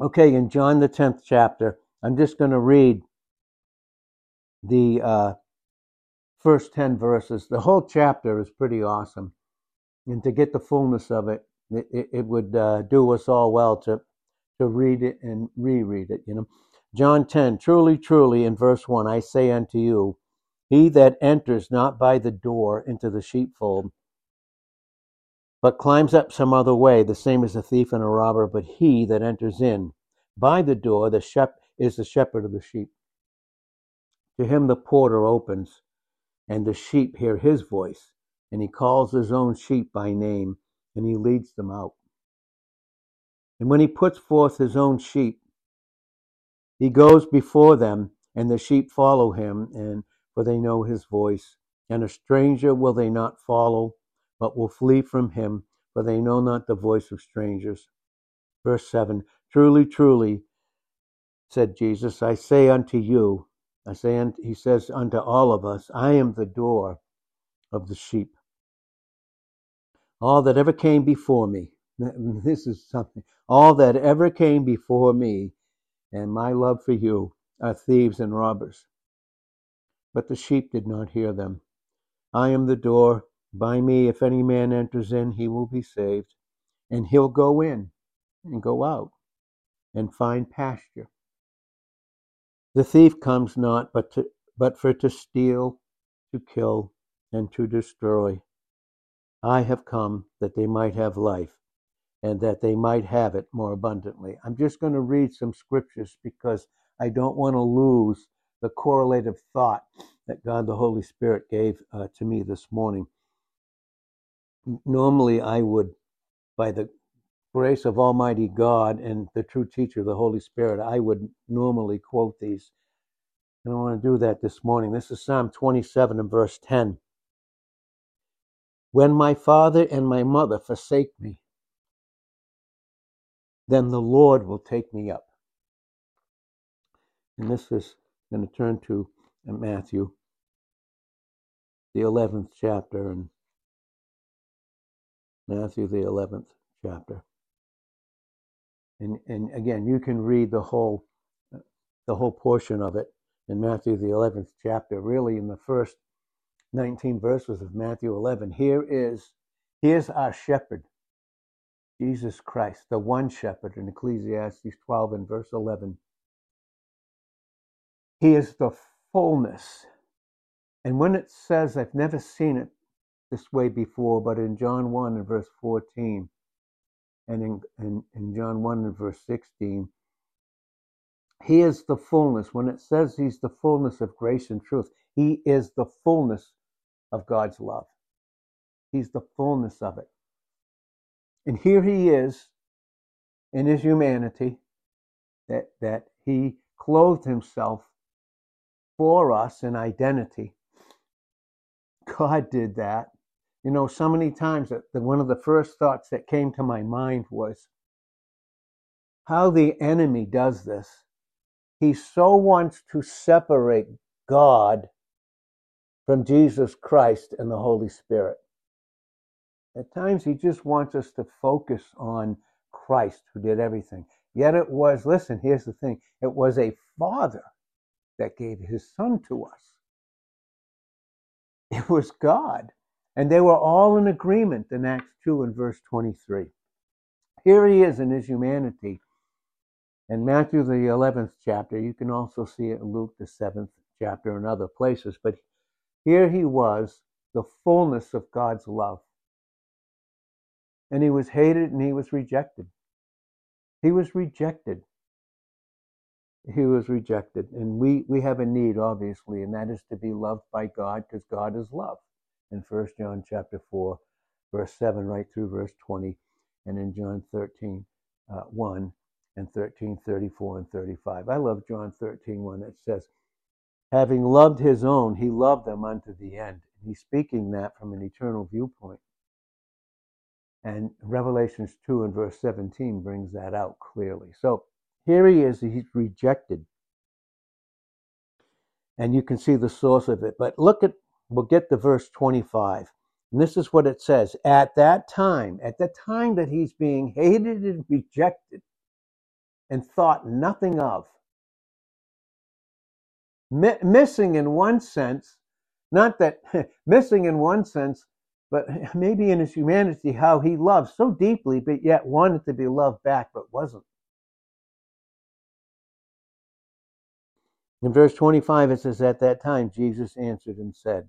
Okay, in John the 10th chapter, I'm just going to read the uh, first 10 verses. The whole chapter is pretty awesome. And to get the fullness of it, it, it, would uh, do us all well to, to read it and reread it, you know. John 10, truly, truly, in verse 1, I say unto you, he that enters not by the door into the sheepfold, but climbs up some other way, the same as a thief and a robber, but he that enters in by the door the shep- is the shepherd of the sheep. To him the porter opens, and the sheep hear his voice, and he calls his own sheep by name, and he leads them out. And when he puts forth his own sheep, he goes before them, and the sheep follow him, and for they know his voice. And a stranger will they not follow, but will flee from him, for they know not the voice of strangers. Verse 7 Truly, truly, said Jesus, I say unto you, I say, he says unto all of us, I am the door of the sheep. All that ever came before me, this is something, all that ever came before me and my love for you are thieves and robbers. But the sheep did not hear them. I am the door. By me, if any man enters in, he will be saved, and he'll go in and go out and find pasture. The thief comes not but to, but for to steal, to kill, and to destroy. I have come that they might have life, and that they might have it more abundantly. I'm just going to read some scriptures because I don't want to lose the correlative thought that God the Holy Spirit gave uh, to me this morning. Normally, I would, by the grace of Almighty God and the true teacher, the Holy Spirit, I would normally quote these. And I want to do that this morning. This is Psalm 27 and verse 10. When my father and my mother forsake me, then the Lord will take me up. And this is going to turn to Matthew the 11th chapter and Matthew the 11th chapter. And, and again, you can read the whole the whole portion of it in Matthew the 11th chapter, really in the first 19 verses of Matthew 11. Here is here's our shepherd, Jesus Christ, the one shepherd in Ecclesiastes 12 and verse 11. He is the fullness and when it says, I've never seen it this way before, but in John 1 and verse 14, and in, in, in John 1 and verse 16, he is the fullness. When it says he's the fullness of grace and truth, he is the fullness of God's love. He's the fullness of it. And here he is in his humanity, that, that he clothed himself for us in identity God did that. You know, so many times that one of the first thoughts that came to my mind was how the enemy does this. He so wants to separate God from Jesus Christ and the Holy Spirit. At times, he just wants us to focus on Christ who did everything. Yet it was, listen, here's the thing it was a father that gave his son to us. It was God. And they were all in agreement in Acts 2 and verse 23. Here he is in his humanity. In Matthew, the 11th chapter, you can also see it in Luke, the 7th chapter, and other places. But here he was, the fullness of God's love. And he was hated and he was rejected. He was rejected he was rejected. And we, we have a need, obviously, and that is to be loved by God because God is love. In 1 John chapter 4, verse 7, right through verse 20, and in John 13, uh, 1 and 13, 34 and 35. I love John 13, 1. It says, Having loved his own, he loved them unto the end. He's speaking that from an eternal viewpoint. And Revelations 2 and verse 17 brings that out clearly. So here he is, he's rejected. And you can see the source of it. But look at, we'll get to verse 25. And this is what it says At that time, at the time that he's being hated and rejected, and thought nothing of. Mi- missing in one sense, not that missing in one sense, but maybe in his humanity, how he loved so deeply, but yet wanted to be loved back, but wasn't. In verse 25, it says, At that time, Jesus answered and said,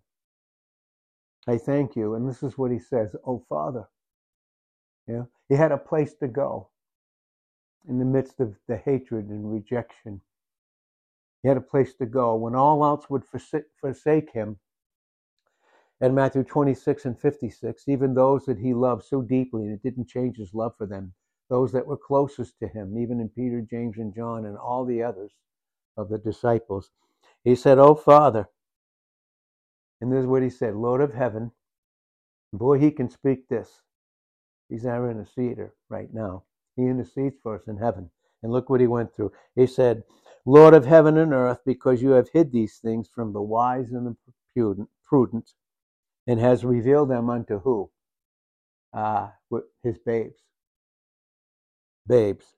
I thank you. And this is what he says, Oh, Father. Yeah, he had a place to go in the midst of the hatred and rejection. He had a place to go when all else would forsake him. And Matthew 26 and 56, even those that he loved so deeply, and it didn't change his love for them, those that were closest to him, even in Peter, James, and John, and all the others of the disciples, he said, Oh, Father. And this is what he said Lord of heaven. Boy, he can speak this. He's our interceder right now. He intercedes for us in heaven. And look what he went through. He said, Lord of heaven and earth, because you have hid these things from the wise and the prudent, and has revealed them unto who? Uh, his babes. Babes.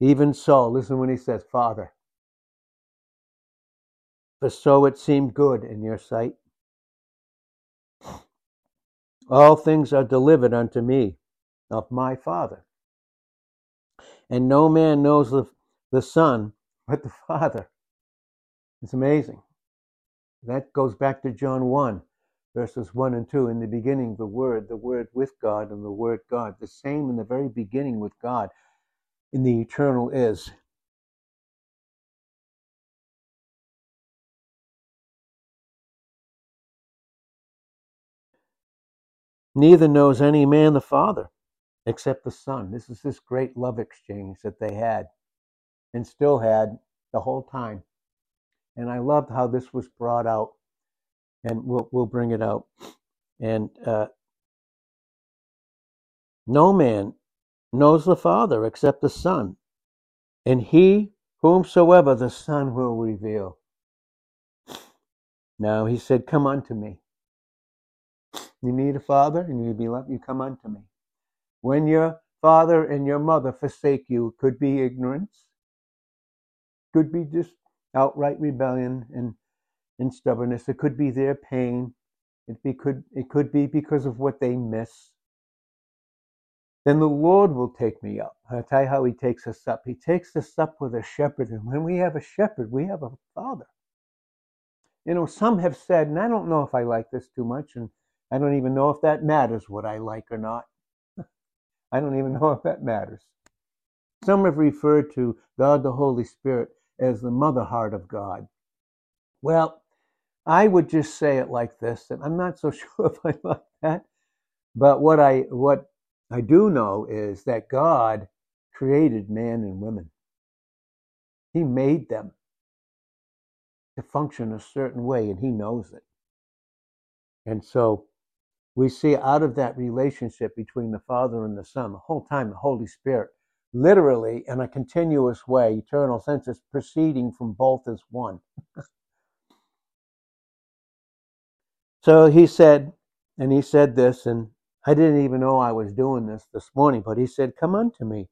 Even so, listen when he says, Father, for so it seemed good in your sight. All things are delivered unto me of my Father. And no man knows the, the Son but the Father. It's amazing. That goes back to John 1, verses 1 and 2. In the beginning, the Word, the Word with God, and the Word God. The same in the very beginning with God in the eternal is. Neither knows any man the Father except the Son. This is this great love exchange that they had and still had the whole time. And I loved how this was brought out, and we'll, we'll bring it out. And uh, no man knows the Father except the Son, and he whomsoever the Son will reveal. Now he said, Come unto me. You need a father and you need be loved, you come unto me. When your father and your mother forsake you, it could be ignorance, could be just outright rebellion and, and stubbornness. It could be their pain. It, be, could, it could be because of what they miss. Then the Lord will take me up. I'll tell you how He takes us up. He takes us up with a shepherd. And when we have a shepherd, we have a father. You know, some have said, and I don't know if I like this too much, and I don't even know if that matters what I like or not. I don't even know if that matters. Some have referred to God the Holy Spirit as the mother heart of God. Well, I would just say it like this, and I'm not so sure if I like that. But what I what I do know is that God created man and women. He made them to function a certain way, and he knows it. And so we see out of that relationship between the Father and the Son, the whole time the Holy Spirit, literally in a continuous way, eternal sense is proceeding from both as one. so he said, and he said this, and I didn't even know I was doing this this morning, but he said, Come unto me,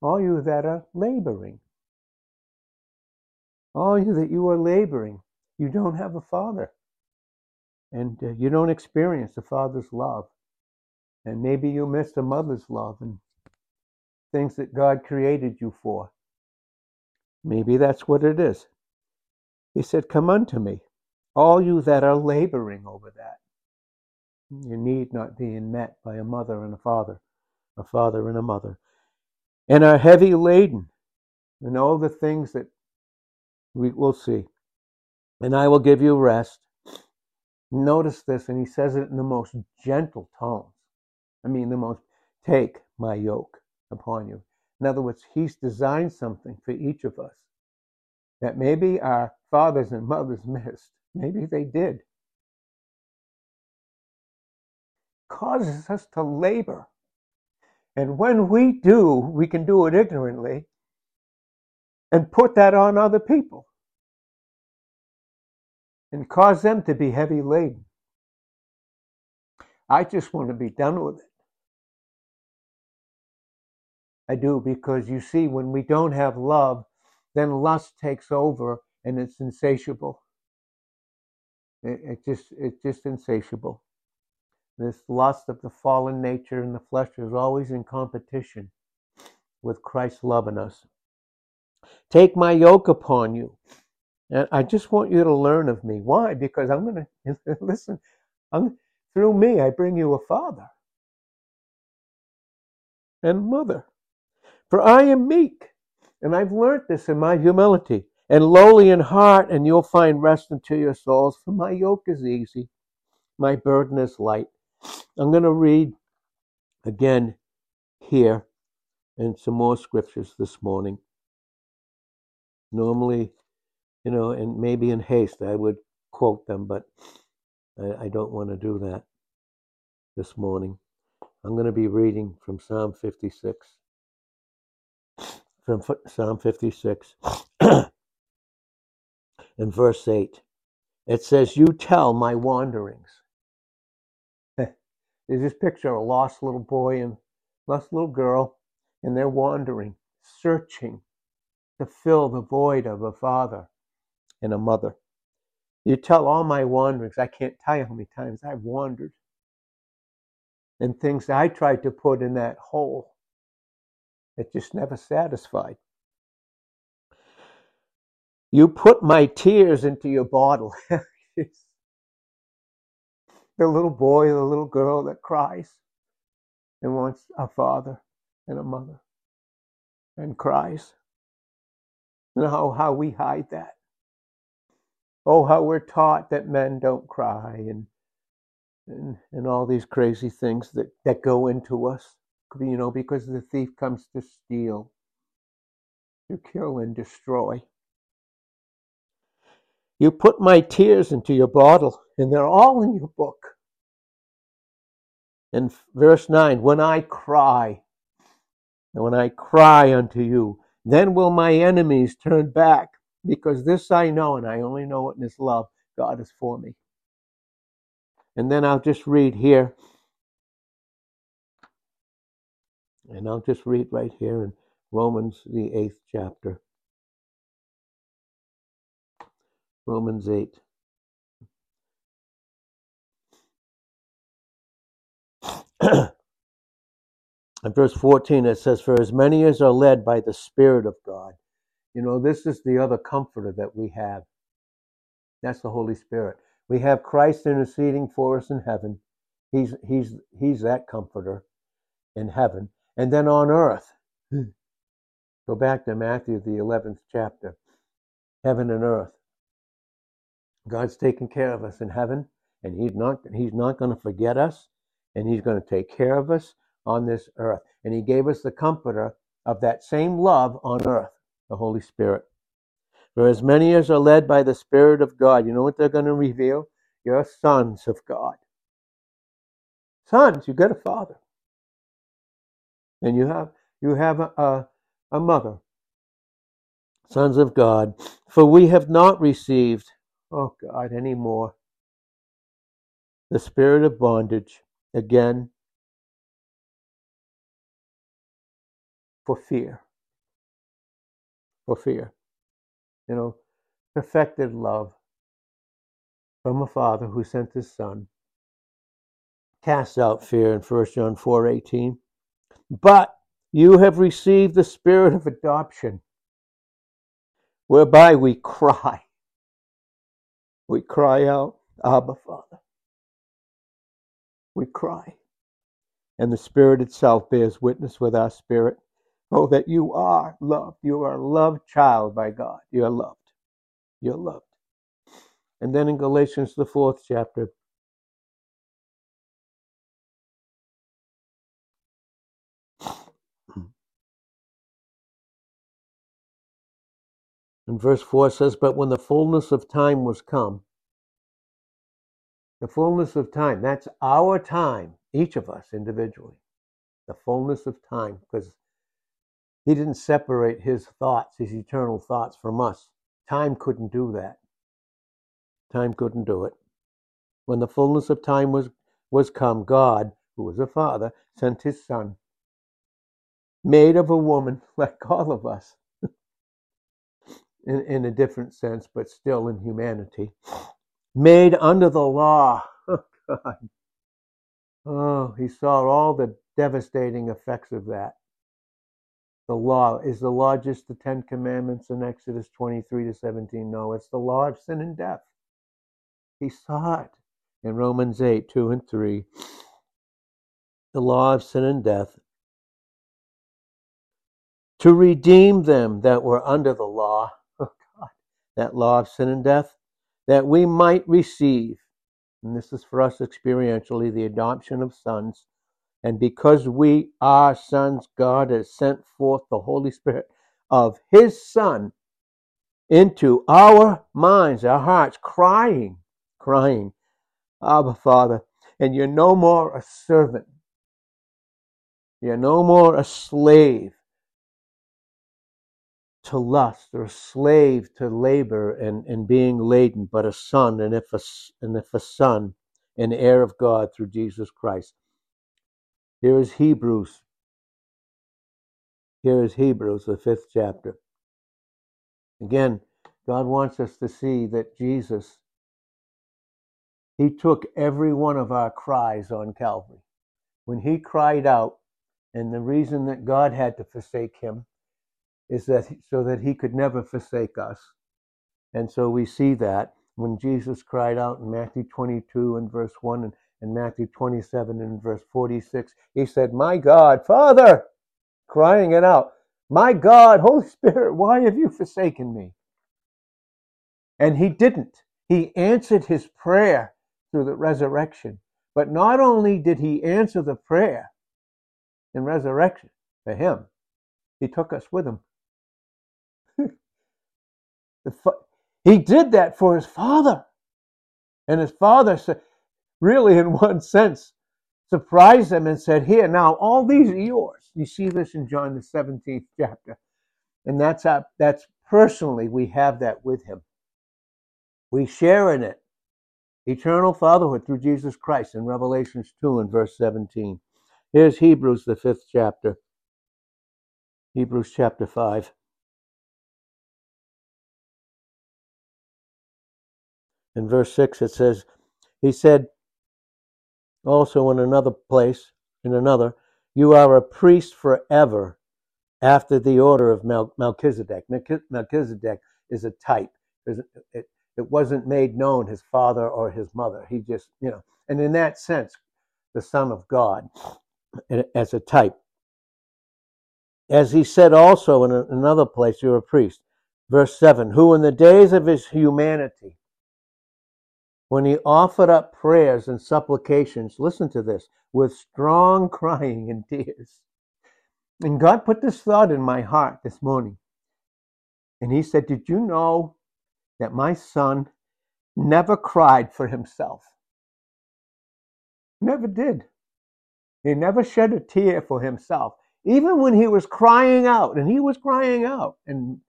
all you that are laboring. All you that you are laboring, you don't have a father and uh, you don't experience the father's love. And maybe you missed a mother's love and things that god created you for. Maybe that's what it is. He said come unto me all you that are laboring over that. Your need not being met by a mother and a father a father and a mother and are heavy laden and all the things that we will see. And i will give you rest Notice this, and he says it in the most gentle tones. I mean, the most take my yoke upon you. In other words, he's designed something for each of us that maybe our fathers and mothers missed. Maybe they did. Causes us to labor. And when we do, we can do it ignorantly and put that on other people and cause them to be heavy laden. I just want to be done with it. I do because you see, when we don't have love, then lust takes over and it's insatiable. It, it just it's just insatiable. This lust of the fallen nature and the flesh is always in competition with Christ's love in us. Take my yoke upon you. And I just want you to learn of me. Why? Because I'm going to listen. I'm, through me, I bring you a father and mother. For I am meek, and I've learned this in my humility, and lowly in heart, and you'll find rest unto your souls. For my yoke is easy, my burden is light. I'm going to read again here and some more scriptures this morning. Normally, you know, and maybe in haste I would quote them, but I, I don't want to do that this morning. I'm going to be reading from Psalm 56. From Psalm 56 and verse 8. It says, You tell my wanderings. There's this picture a lost little boy and lost little girl, and they're wandering, searching to fill the void of a father and a mother. You tell all my wanderings. I can't tell you how many times I've wandered. And things I tried to put in that hole that just never satisfied. You put my tears into your bottle. the little boy, the little girl that cries and wants a father and a mother and cries. And how, how we hide that. Oh, how we're taught that men don't cry and and, and all these crazy things that, that go into us, you know, because the thief comes to steal, to kill, and destroy. You put my tears into your bottle, and they're all in your book. In verse 9, when I cry, and when I cry unto you, then will my enemies turn back, because this I know, and I only know it in His love. God is for me. And then I'll just read here. And I'll just read right here in Romans, the eighth chapter. Romans 8. In verse 14, it says, For as many as are led by the Spirit of God. You know, this is the other comforter that we have. That's the Holy Spirit. We have Christ interceding for us in heaven. He's, he's, he's that comforter in heaven. And then on earth, hmm, go back to Matthew, the 11th chapter, heaven and earth. God's taking care of us in heaven, and He's not, he's not going to forget us, and He's going to take care of us on this earth. And He gave us the comforter of that same love on earth, the Holy Spirit. For as many as are led by the Spirit of God, you know what they're going to reveal? You're sons of God. Sons, you've got a father. And you have you have a, a, a mother. Sons of God. For we have not received, oh God, anymore the spirit of bondage again for fear. For fear you know, perfected love from a father who sent his son casts out fear in 1 John 4:18. But you have received the spirit of adoption whereby we cry. We cry out, Abba, Father. We cry. And the Spirit itself bears witness with our spirit Oh, that you are loved. You are a loved child by God. You're loved. You're loved. And then in Galatians, the fourth chapter, And verse 4 says, But when the fullness of time was come, the fullness of time, that's our time, each of us individually. The fullness of time, because he didn't separate his thoughts, his eternal thoughts, from us. Time couldn't do that. Time couldn't do it. When the fullness of time was, was come, God, who was a father, sent his son, made of a woman, like all of us, in, in a different sense, but still in humanity, made under the law. Oh, God. Oh, he saw all the devastating effects of that. The law. Is the law just the Ten Commandments in Exodus 23 to 17? No, it's the law of sin and death. He saw it in Romans 8 2 and 3. The law of sin and death to redeem them that were under the law, oh God, that law of sin and death, that we might receive, and this is for us experientially, the adoption of sons. And because we are sons, God has sent forth the Holy Spirit of His Son into our minds, our hearts, crying, crying, Abba, Father. And you're no more a servant. You're no more a slave to lust or a slave to labor and, and being laden, but a son, and if a, and if a son, an heir of God through Jesus Christ. Here is Hebrews. Here is Hebrews, the fifth chapter. Again, God wants us to see that Jesus, He took every one of our cries on Calvary. When He cried out, and the reason that God had to forsake Him is that so that he could never forsake us. And so we see that when Jesus cried out in Matthew 22 and verse 1 and, and Matthew 27 and verse 46, he said, My God, Father, crying it out, My God, Holy Spirit, why have you forsaken me? And he didn't. He answered his prayer through the resurrection. But not only did he answer the prayer in resurrection for him, he took us with him he did that for his father. And his father, really, in one sense, surprised them and said, Here, now all these are yours. You see this in John the 17th chapter. And that's, our, that's personally, we have that with him. We share in it. Eternal fatherhood through Jesus Christ in Revelations 2 and verse 17. Here's Hebrews, the fifth chapter. Hebrews chapter 5. in verse 6 it says, He said also in another place, in another, You are a priest forever after the order of Melchizedek. Melchizedek is a type. It, it wasn't made known his father or his mother. He just, you know, and in that sense, the Son of God eh, as a type. As he said also in another place, you're a priest. Verse 7 Who in the days of his humanity, when he offered up prayers and supplications, listen to this, with strong crying and tears. And God put this thought in my heart this morning. And he said, Did you know that my son never cried for himself? Never did. He never shed a tear for himself. Even when he was crying out, and he was crying out in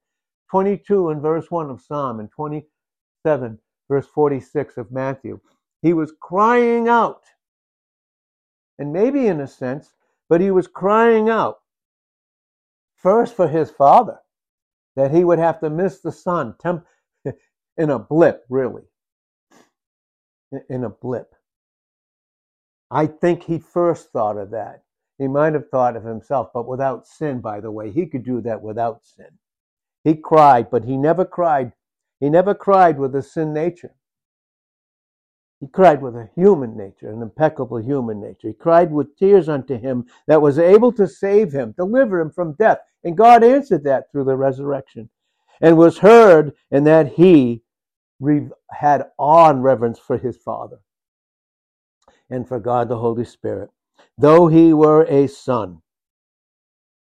22 and verse 1 of Psalm and 27 verse 46 of Matthew. He was crying out. And maybe in a sense, but he was crying out first for his father, that he would have to miss the son temp- in a blip, really. In a blip. I think he first thought of that. He might have thought of himself, but without sin, by the way. He could do that without sin. He cried, but he never cried he never cried with a sin nature. He cried with a human nature, an impeccable human nature. He cried with tears unto him that was able to save him, deliver him from death. And God answered that through the resurrection and was heard in that he had awe and reverence for his Father and for God the Holy Spirit. Though he were a son,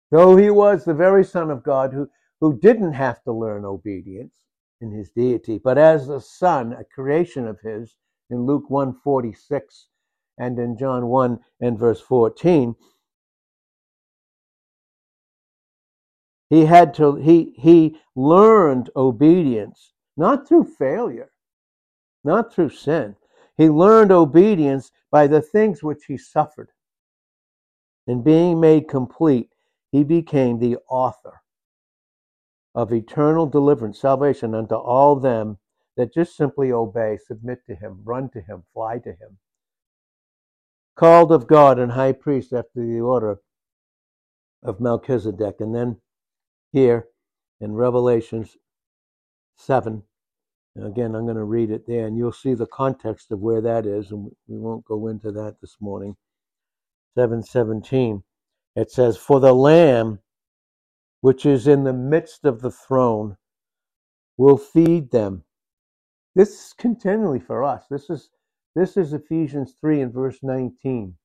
though he was the very Son of God who, who didn't have to learn obedience, in his deity, but as a Son, a creation of his, in Luke 1:46 and in John 1 and verse 14. He had to he he learned obedience not through failure, not through sin. He learned obedience by the things which he suffered. In being made complete, he became the author of eternal deliverance, salvation unto all them that just simply obey, submit to him, run to him, fly to him. Called of God and high priest after the order of Melchizedek. And then here in Revelations 7, again, I'm going to read it there, and you'll see the context of where that is, and we won't go into that this morning. 717. It says, For the Lamb which is in the midst of the throne will feed them. This is continually for us. This is this is Ephesians 3 and verse 19.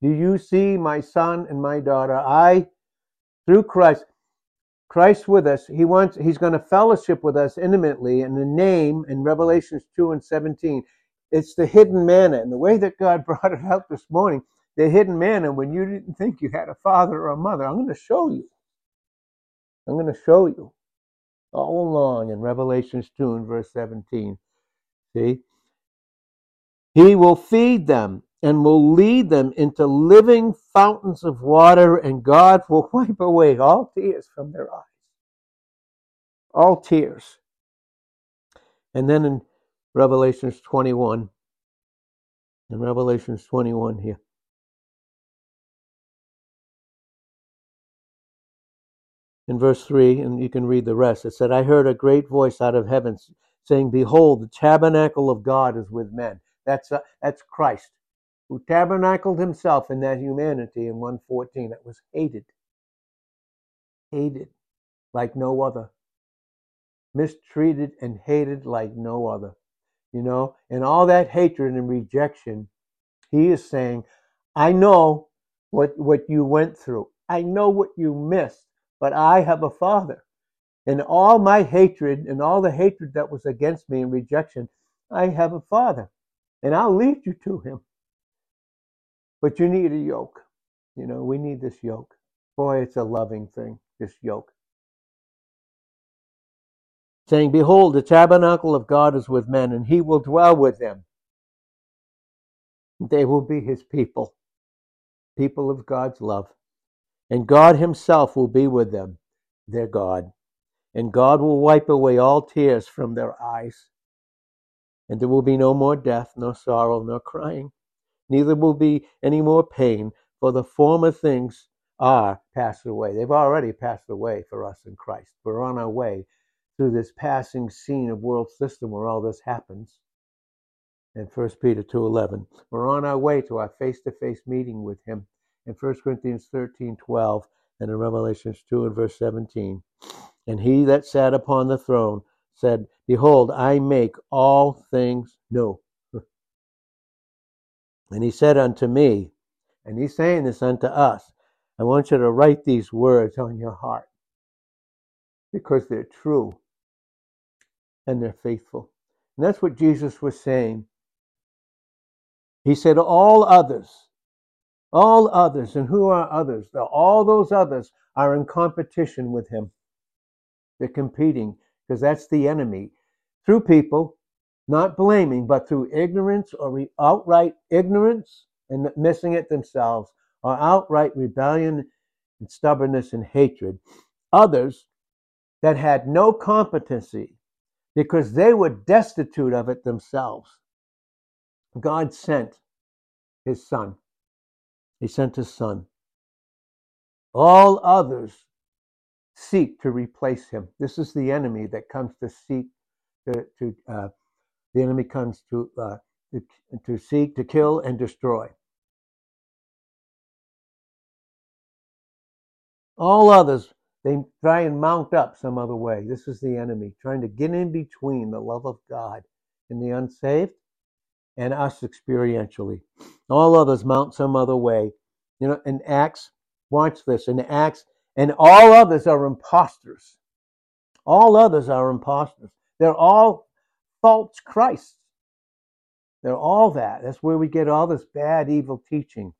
Do you see my son and my daughter? I through Christ Christ with us, he wants he's going to fellowship with us intimately in the name in Revelations 2 and 17. It's the hidden manna. And the way that God brought it out this morning, the hidden manna when you didn't think you had a father or a mother. I'm going to show you. I'm going to show you all along in Revelations 2 and verse 17. See? He will feed them and will lead them into living fountains of water, and God will wipe away all tears from their eyes. All tears. And then in Revelations 21, in Revelations 21 here, in verse 3, and you can read the rest, it said, I heard a great voice out of heaven saying, Behold, the tabernacle of God is with men. That's, uh, that's Christ, who tabernacled himself in that humanity in 114 that was hated. Hated like no other. Mistreated and hated like no other. You know, and all that hatred and rejection, he is saying, I know what, what you went through. I know what you missed but I have a father. And all my hatred and all the hatred that was against me and rejection, I have a father. And I'll lead you to him. But you need a yoke. You know, we need this yoke. Boy, it's a loving thing, this yoke. Saying, Behold, the tabernacle of God is with men, and he will dwell with them. They will be his people, people of God's love. And God Himself will be with them, their God. And God will wipe away all tears from their eyes. And there will be no more death, nor sorrow, nor crying. Neither will be any more pain, for the former things are passed away. They've already passed away for us in Christ. We're on our way through this passing scene of world system where all this happens. In 1 Peter 2.11, we're on our way to our face-to-face meeting with Him in 1 Corinthians 13 12 and in Revelations 2 and verse 17. And he that sat upon the throne said, Behold, I make all things new. and he said unto me, and he's saying this unto us, I want you to write these words on your heart because they're true and they're faithful. And that's what Jesus was saying. He said, All others all others, and who are others? All those others are in competition with him. They're competing because that's the enemy. Through people, not blaming, but through ignorance or outright ignorance and missing it themselves, or outright rebellion and stubbornness and hatred. Others that had no competency because they were destitute of it themselves. God sent his son he sent his son. All others seek to replace him. This is the enemy that comes to seek to, to uh, the enemy comes to, uh, to to seek to kill and destroy. All others they try and mount up some other way. This is the enemy trying to get in between the love of God and the unsaved and us experientially. All others mount some other way. You know, in Acts, watch this, in Acts, and all others are imposters. All others are imposters. They're all false Christs. They're all that. That's where we get all this bad, evil teaching,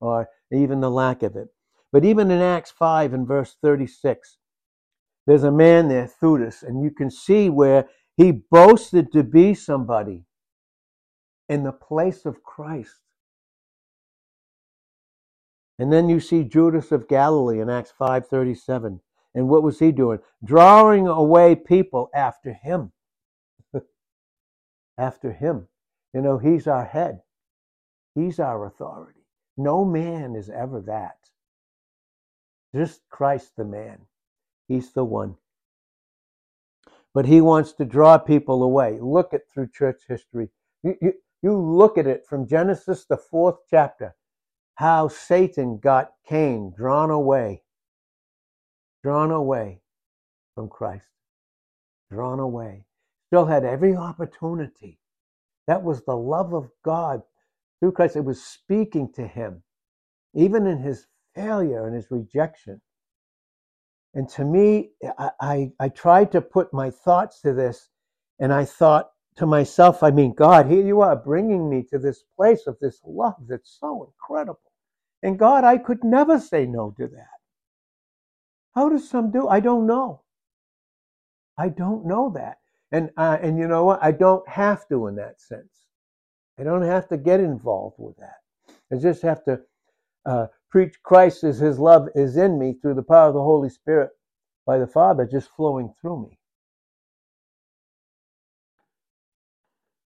or even the lack of it. But even in Acts 5 and verse 36, there's a man there, Theudas, and you can see where he boasted to be somebody in the place of Christ. And then you see Judas of Galilee in Acts 5:37. And what was he doing? Drawing away people after him. after him. You know, he's our head. He's our authority. No man is ever that. Just Christ the man. He's the one. But he wants to draw people away. Look at through church history. You, you, you look at it from Genesis, the fourth chapter, how Satan got Cain drawn away, drawn away from Christ, drawn away. Still had every opportunity. That was the love of God through Christ. It was speaking to him, even in his failure and his rejection. And to me, I, I, I tried to put my thoughts to this, and I thought to myself, I mean, God, here you are bringing me to this place of this love that's so incredible. And God, I could never say no to that. How does some do? I don't know. I don't know that. And, uh, and you know what? I don't have to in that sense. I don't have to get involved with that. I just have to uh, preach Christ as His love is in me through the power of the Holy Spirit by the Father just flowing through me.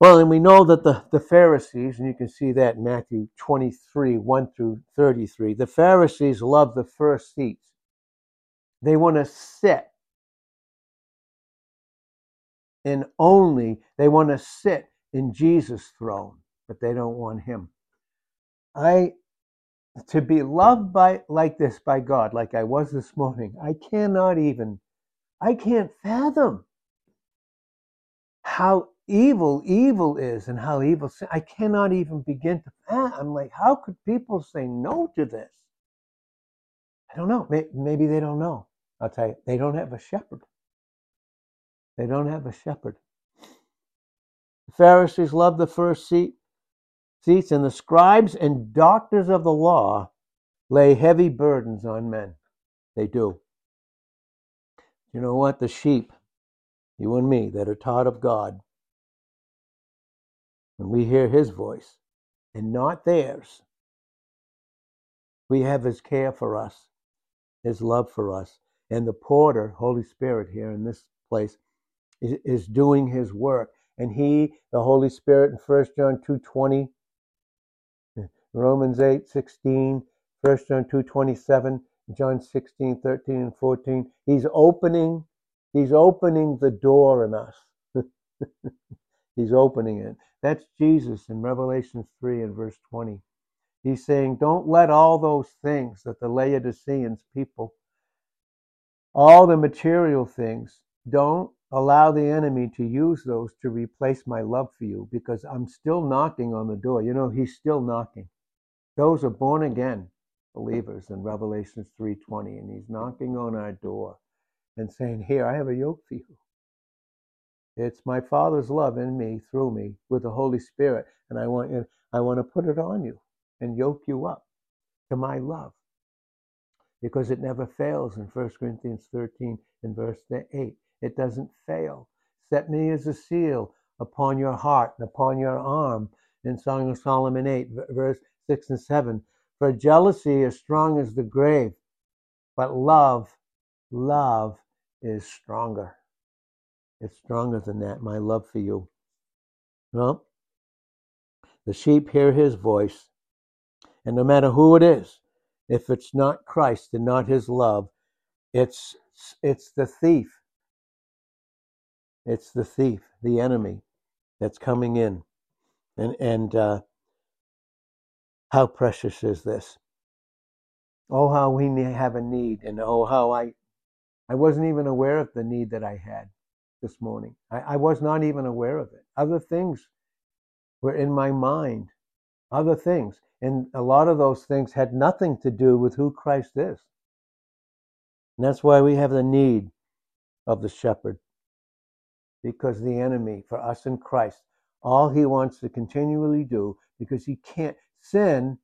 Well, and we know that the, the Pharisees, and you can see that in Matthew 23, 1 through 33, the Pharisees love the first seats. They want to sit and only, they want to sit in Jesus' throne, but they don't want him. I to be loved by like this by God, like I was this morning, I cannot even, I can't fathom how evil evil is and how evil I cannot even begin to. Ah, I'm like, how could people say no to this? I don't know. Maybe they don't know. I'll tell you, they don't have a shepherd. They don't have a shepherd. The Pharisees loved the first seat seats, and the scribes and doctors of the law lay heavy burdens on men. They do. You know what? The sheep, you and me, that are taught of God, when we hear his voice and not theirs, we have his care for us, his love for us. And the porter, Holy Spirit, here in this place, is, is doing his work. And he, the Holy Spirit, in 1 John 2.20, Romans 8, 16, 1 John 2, 27, John 16, 13, and 14. He's opening, he's opening the door in us. he's opening it. That's Jesus in Revelation 3 and verse 20. He's saying, Don't let all those things that the Laodiceans people, all the material things, don't allow the enemy to use those to replace my love for you because I'm still knocking on the door. You know, he's still knocking. Those are born again believers in Revelation 3:20 and he's knocking on our door and saying, "Here, I have a yoke for you. It's my Father's love in me through me with the Holy Spirit, and I want you I want to put it on you and yoke you up to my love." Because it never fails in 1 Corinthians 13 and verse 8. It doesn't fail. Set me as a seal upon your heart and upon your arm in Song of Solomon 8, verse 6 and 7. For jealousy is strong as the grave, but love, love is stronger. It's stronger than that, my love for you. Well, the sheep hear his voice, and no matter who it is, if it's not Christ and not his love, it's it's the thief. It's the thief, the enemy that's coming in. And and uh, how precious is this? Oh, how we have a need, and oh, how I, I wasn't even aware of the need that I had this morning. I, I was not even aware of it. Other things were in my mind, other things. And a lot of those things had nothing to do with who Christ is. And that's why we have the need of the shepherd. Because the enemy, for us in Christ, all he wants to continually do, because he can't, sin,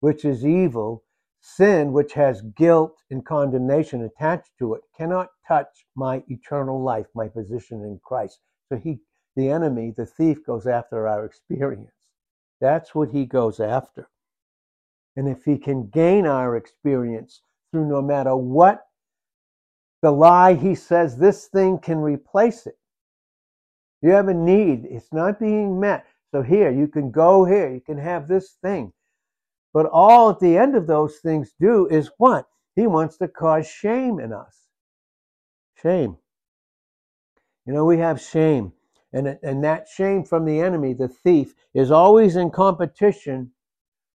which is evil, sin, which has guilt and condemnation attached to it, cannot touch my eternal life, my position in Christ. So he, the enemy, the thief, goes after our experience. That's what he goes after. And if he can gain our experience through no matter what the lie, he says this thing can replace it. You have a need, it's not being met. So here, you can go here, you can have this thing. But all at the end of those things do is what? He wants to cause shame in us. Shame. You know, we have shame. And, and that shame from the enemy, the thief, is always in competition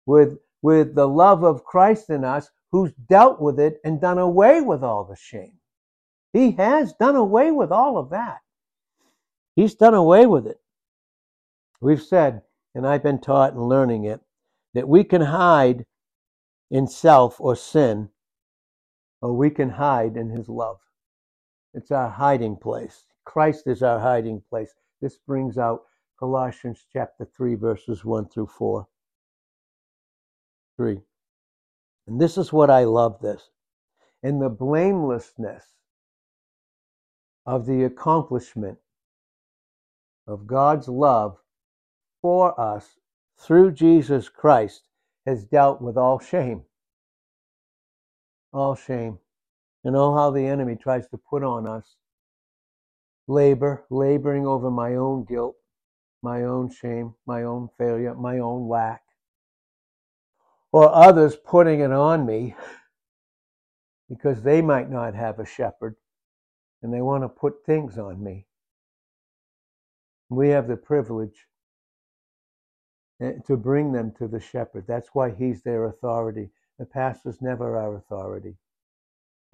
with, with the love of Christ in us, who's dealt with it and done away with all the shame. He has done away with all of that. He's done away with it. We've said, and I've been taught and learning it, that we can hide in self or sin, or we can hide in His love. It's our hiding place. Christ is our hiding place. This brings out Colossians chapter 3, verses 1 through 4. 3. And this is what I love this. In the blamelessness of the accomplishment of God's love for us through Jesus Christ has dealt with all shame. All shame. And oh, how the enemy tries to put on us labor, laboring over my own guilt, my own shame, my own failure, my own lack, or others putting it on me because they might not have a shepherd and they want to put things on me. We have the privilege Eh, to bring them to the shepherd. That's why he's their authority. The pastor's never our authority,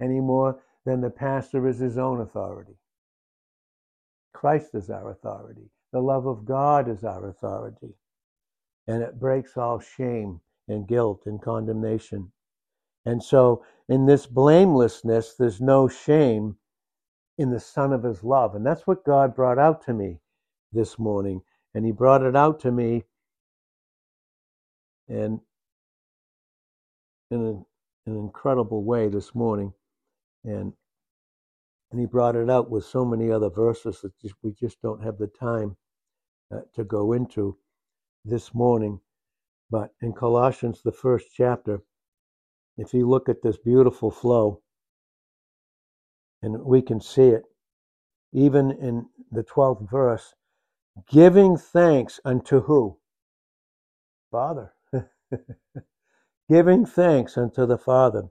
any more than the pastor is his own authority. Christ is our authority. The love of God is our authority. And it breaks all shame and guilt and condemnation. And so, in this blamelessness, there's no shame in the Son of His love. And that's what God brought out to me this morning. And He brought it out to me and in an, an incredible way this morning. And and he brought it out with so many other verses that just, we just don't have the time uh, to go into this morning. But in Colossians, the first chapter, if you look at this beautiful flow, and we can see it even in the 12th verse, giving thanks unto who? Father. giving thanks unto the Father,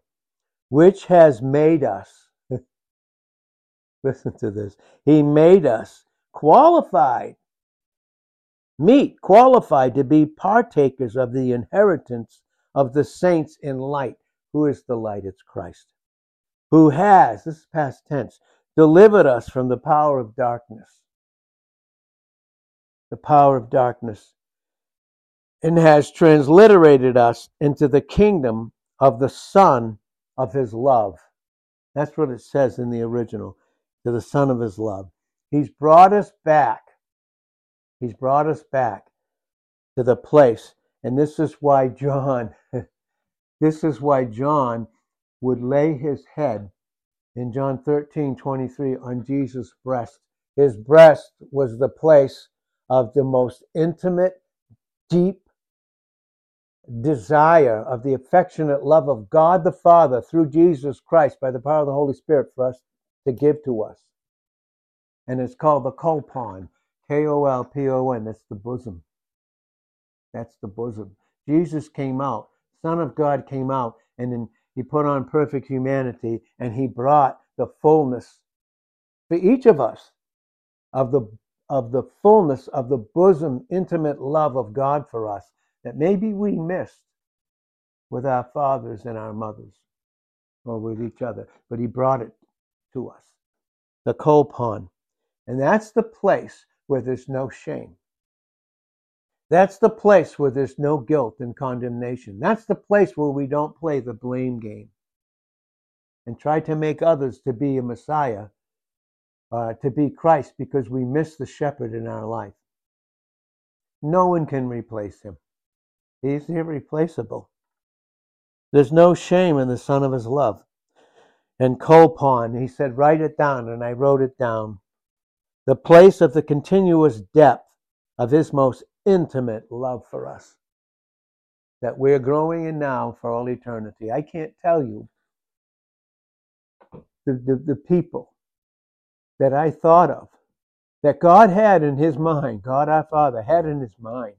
which has made us Listen to this. He made us qualified, meet, qualified to be partakers of the inheritance of the saints in light. Who is the light? It's Christ. Who has, this is past tense, delivered us from the power of darkness. The power of darkness. And has transliterated us into the kingdom of the Son of His love. That's what it says in the original to the Son of His love. He's brought us back. He's brought us back to the place. And this is why John, this is why John would lay his head in John 13, 23 on Jesus' breast. His breast was the place of the most intimate, deep desire of the affectionate love of God the Father through Jesus Christ by the power of the Holy Spirit for us to give to us. And it's called the kolpon, K O L P O N. That's the bosom. That's the bosom. Jesus came out, Son of God came out, and then he put on perfect humanity and he brought the fullness for each of us of the of the fullness of the bosom intimate love of God for us that maybe we missed with our fathers and our mothers or with each other but he brought it to us. The kolpon. And that's the place where there's no shame. That's the place where there's no guilt and condemnation. That's the place where we don't play the blame game and try to make others to be a Messiah, uh, to be Christ, because we miss the shepherd in our life. No one can replace him. He's irreplaceable. There's no shame in the Son of His love and Kolpon. He said, Write it down, and I wrote it down. The place of the continuous depth of his most intimate love for us. that we're growing in now for all eternity. I can't tell you the, the, the people that I thought of, that God had in his mind, God our Father had in his mind.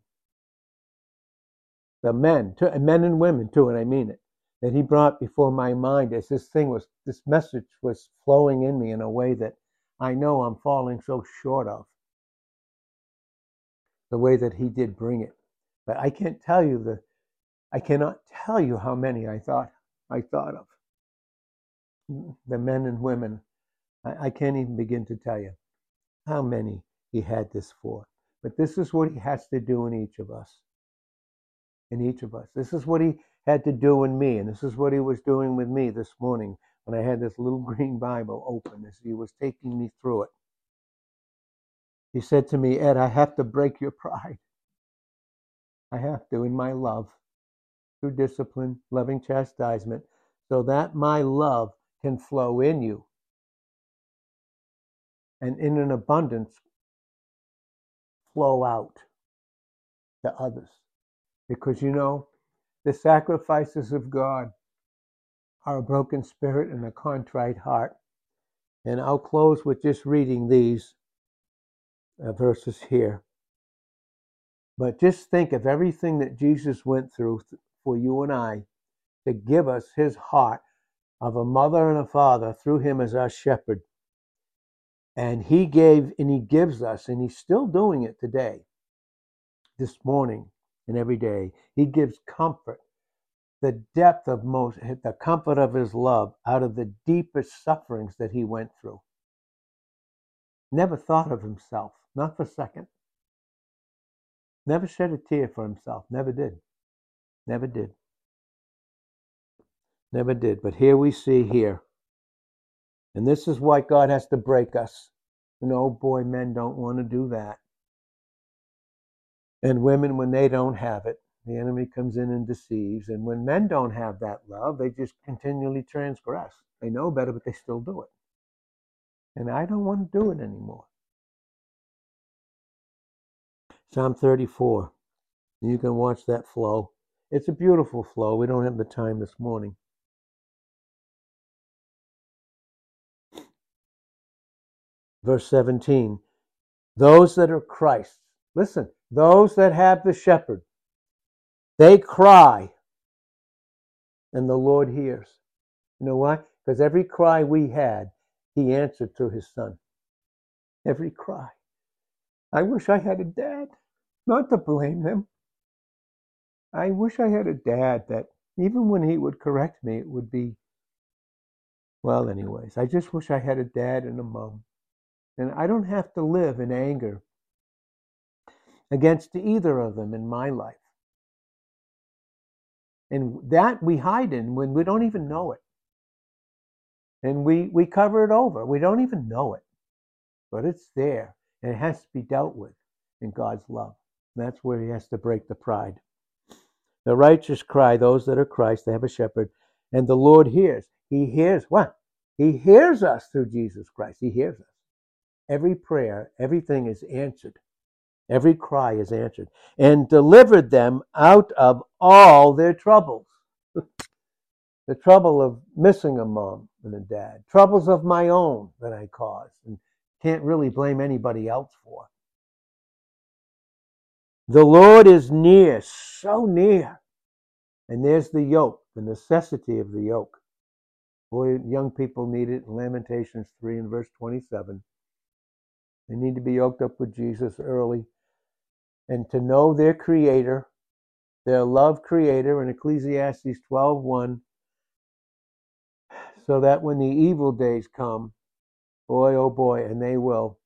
The men, men and women too, and I mean it, that he brought before my mind as this thing was, this message was flowing in me in a way that I know I'm falling so short of. The way that he did bring it. But I can't tell you the, I cannot tell you how many I thought, I thought of. The men and women I, I can't even begin to tell you how many he had this for. But this is what he has to do in each of us. In each of us. This is what he had to do in me, and this is what he was doing with me this morning when I had this little green Bible open as he was taking me through it. He said to me, Ed, I have to break your pride. I have to in my love, through discipline, loving chastisement, so that my love can flow in you and in an abundance flow out to others. Because you know, the sacrifices of God are a broken spirit and a contrite heart. And I'll close with just reading these uh, verses here. But just think of everything that Jesus went through for you and I to give us his heart of a mother and a father through him as our shepherd. And he gave and he gives us, and he's still doing it today, this morning and every day. He gives comfort, the depth of most, the comfort of his love out of the deepest sufferings that he went through. Never thought of himself, not for a second. Never shed a tear for himself, never did. Never did. Never did. But here we see here and this is why God has to break us. And oh boy, men don't want to do that. And women, when they don't have it, the enemy comes in and deceives. And when men don't have that love, they just continually transgress. They know better, but they still do it. And I don't want to do it anymore. Psalm 34. You can watch that flow. It's a beautiful flow. We don't have the time this morning. Verse 17 Those that are Christ, listen, those that have the shepherd, they cry, and the Lord hears. You know why? Because every cry we had, he answered through his son. Every cry. I wish I had a dad, not to blame him. I wish I had a dad that even when he would correct me, it would be, well, anyways, I just wish I had a dad and a mom. And I don't have to live in anger against either of them in my life. And that we hide in when we don't even know it. And we, we cover it over. We don't even know it. But it's there. And it has to be dealt with in God's love. And that's where He has to break the pride. The righteous cry, those that are Christ, they have a shepherd, and the Lord hears. He hears what? He hears us through Jesus Christ. He hears us. Every prayer, everything is answered. Every cry is answered. And delivered them out of all their troubles. the trouble of missing a mom and a dad, troubles of my own that I caused and can't really blame anybody else for. The Lord is near, so near. And there's the yoke, the necessity of the yoke. Boy, young people need it in Lamentations 3 and verse 27. They need to be yoked up with Jesus early and to know their creator, their love creator in Ecclesiastes 12:1 so that when the evil days come, boy oh boy, and they will,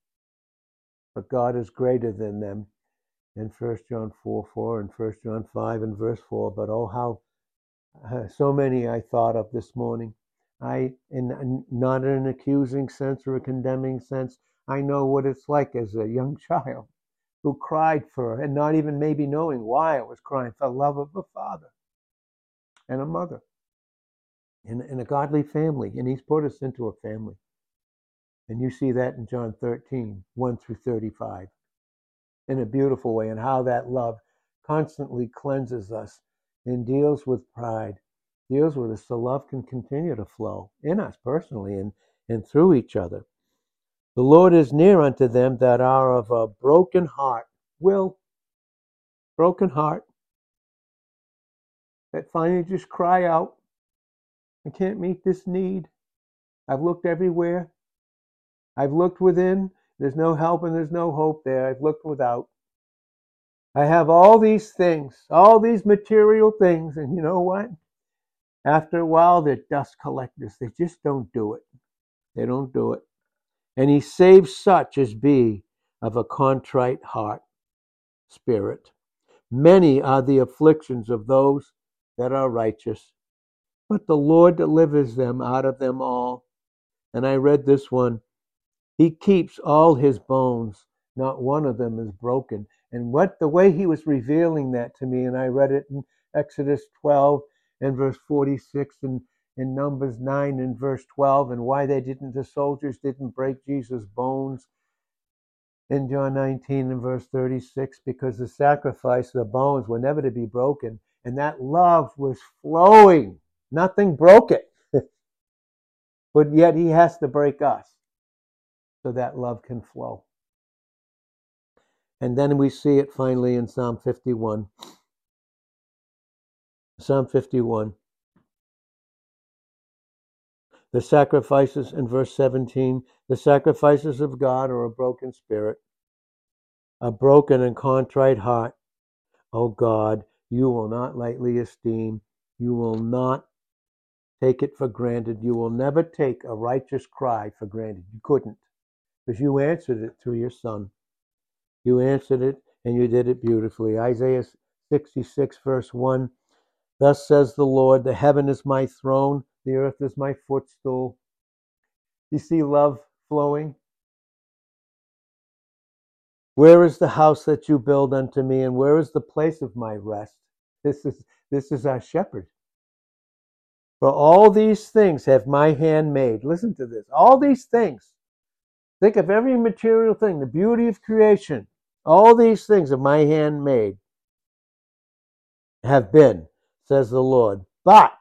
but God is greater than them in 1 John 4 4 and 1 John 5 and verse 4. But oh, how uh, so many I thought of this morning. I, in not in an accusing sense or a condemning sense, I know what it's like as a young child who cried for, and not even maybe knowing why I was crying, for love of a father and a mother in, in a godly family. And he's put us into a family. And you see that in John 13, 1 through 35, in a beautiful way, and how that love constantly cleanses us and deals with pride, deals with us so love can continue to flow in us personally and, and through each other. The Lord is near unto them that are of a broken heart. Will, broken heart, that finally just cry out, I can't meet this need. I've looked everywhere. I've looked within. There's no help and there's no hope there. I've looked without. I have all these things, all these material things, and you know what? After a while, they're dust collectors. They just don't do it. They don't do it. And he saves such as be of a contrite heart, spirit. Many are the afflictions of those that are righteous, but the Lord delivers them out of them all. And I read this one He keeps all his bones, not one of them is broken. And what the way he was revealing that to me, and I read it in Exodus 12 and verse 46 and in Numbers 9 and verse 12, and why they didn't, the soldiers didn't break Jesus' bones in John 19 and verse 36, because the sacrifice, the bones were never to be broken, and that love was flowing. Nothing broke it. but yet he has to break us so that love can flow. And then we see it finally in Psalm 51. Psalm 51. The sacrifices in verse 17, the sacrifices of God are a broken spirit, a broken and contrite heart. O God, you will not lightly esteem, you will not take it for granted. You will never take a righteous cry for granted. You couldn't, because you answered it through your Son. You answered it, and you did it beautifully. Isaiah 66, verse 1 Thus says the Lord, The heaven is my throne, the earth is my footstool. You see love flowing? Where is the house that you build unto me, and where is the place of my rest? This is this is our shepherd. For all these things have my hand made. Listen to this. All these things. Think of every material thing, the beauty of creation. All these things of my hand made have been, says the Lord. But,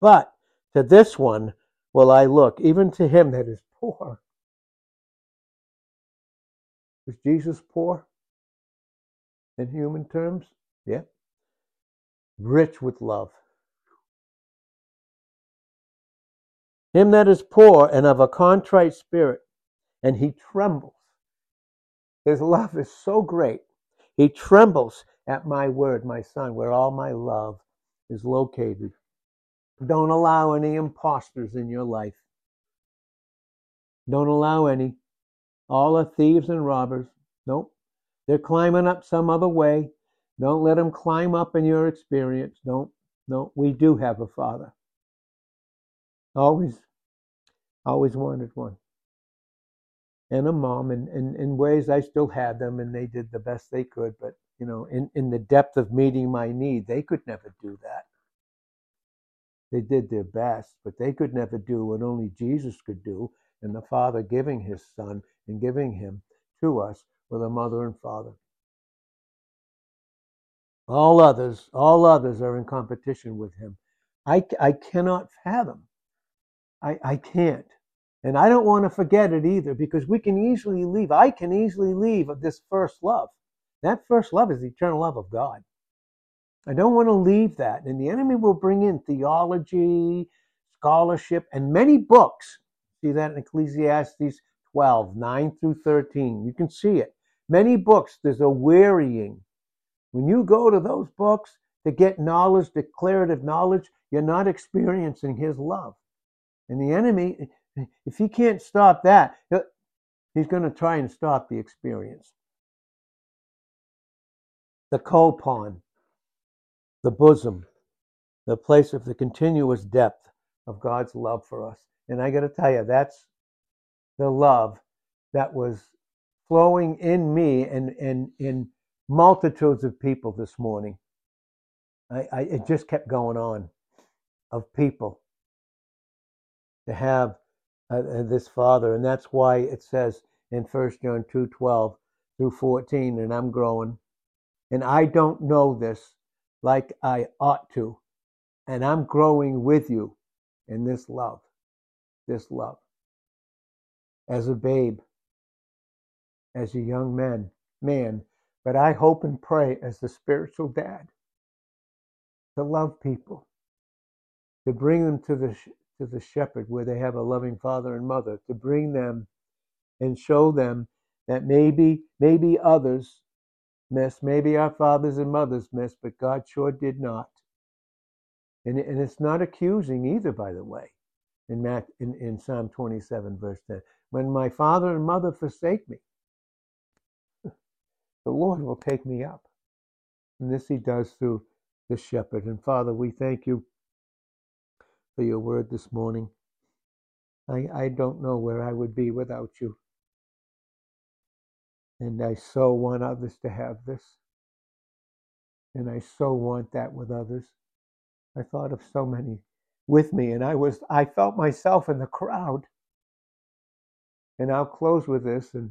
but to this one will I look, even to him that is poor. Was Jesus poor in human terms? Yeah. Rich with love. Him that is poor and of a contrite spirit, and he trembles. His love is so great. He trembles at my word, my son, where all my love is located. Don't allow any impostors in your life. Don't allow any. All are thieves and robbers. Nope. They're climbing up some other way. Don't let them climb up in your experience. Don't. No, we do have a father. Always, always wanted one. And a mom, and in, in ways I still had them, and they did the best they could. But, you know, in, in the depth of meeting my need, they could never do that. They did their best, but they could never do what only Jesus could do. And the Father giving his Son and giving him to us with a mother and father. All others, all others are in competition with him. I, I cannot fathom I, I can't. And I don't want to forget it either because we can easily leave. I can easily leave of this first love. That first love is the eternal love of God. I don't want to leave that. And the enemy will bring in theology, scholarship, and many books. See that in Ecclesiastes 12, 9 through 13. You can see it. Many books, there's a wearying. When you go to those books to get knowledge, declarative knowledge, you're not experiencing his love. And the enemy, if he can't stop that, he's going to try and stop the experience. The kolpon, the bosom, the place of the continuous depth of God's love for us. And I got to tell you, that's the love that was flowing in me and, and in multitudes of people this morning. I, I, it just kept going on of people to have uh, uh, this father, and that's why it says in First John two twelve through fourteen, and I'm growing, and I don't know this, like I ought to. And I'm growing with you in this love, this love. As a babe, as a young man, man, but I hope and pray as the spiritual dad to love people, to bring them to the to the shepherd where they have a loving father and mother, to bring them and show them that maybe maybe others miss, maybe our fathers and mothers missed, but God sure did not. And, and it's not accusing either, by the way, in, Matt, in, in Psalm 27, verse 10. When my father and mother forsake me, the Lord will take me up. And this he does through the shepherd. And Father, we thank you for your word this morning. I, I don't know where I would be without you. And I so want others to have this. And I so want that with others. I thought of so many with me, and I was I felt myself in the crowd. And I'll close with this, and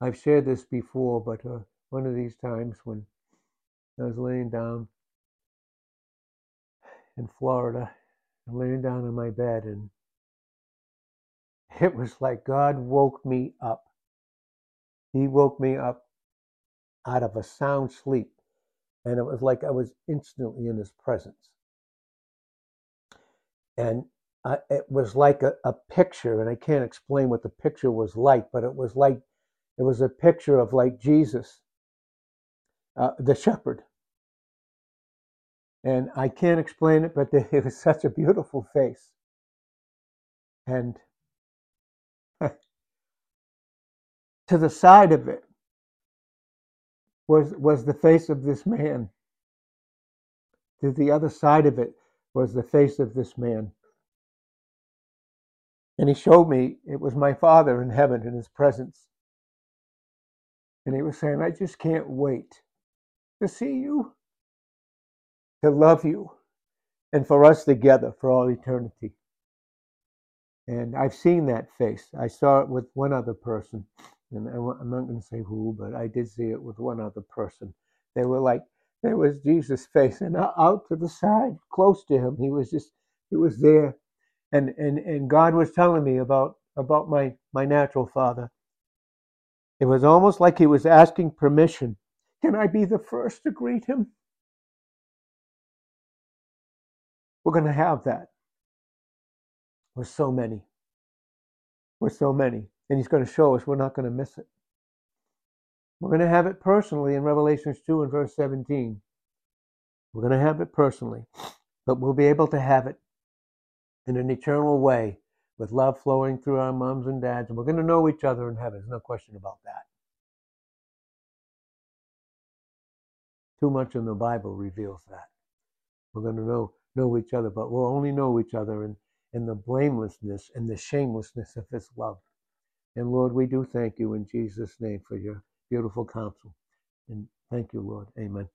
I've shared this before, but uh, one of these times when I was laying down in Florida, laying down in my bed, and it was like God woke me up. He woke me up out of a sound sleep, and it was like I was instantly in His presence. And I, it was like a, a picture, and I can't explain what the picture was like, but it was like it was a picture of like Jesus, uh, the shepherd, and I can't explain it, but it was such a beautiful face. And to the side of it was was the face of this man. To the other side of it was the face of this man. And he showed me it was my father in heaven in his presence. And he was saying, I just can't wait to see you to love you and for us together for all eternity. And I've seen that face. I saw it with one other person, and I'm not going to say who, but I did see it with one other person. They were like, there was Jesus' face, and out to the side, close to him, he was just, he was there, and and and God was telling me about about my my natural father. It was almost like he was asking permission. Can I be the first to greet him? We're going to have that. With so many. With so many. And he's going to show us we're not going to miss it. We're going to have it personally in Revelations 2 and verse 17. We're going to have it personally, but we'll be able to have it in an eternal way with love flowing through our moms and dads. And we're going to know each other in heaven. There's no question about that. Too much in the Bible reveals that. We're going to know know each other, but we'll only know each other in, in the blamelessness and the shamelessness of His love. And Lord, we do thank you in Jesus' name for your beautiful counsel. And thank you, Lord. Amen.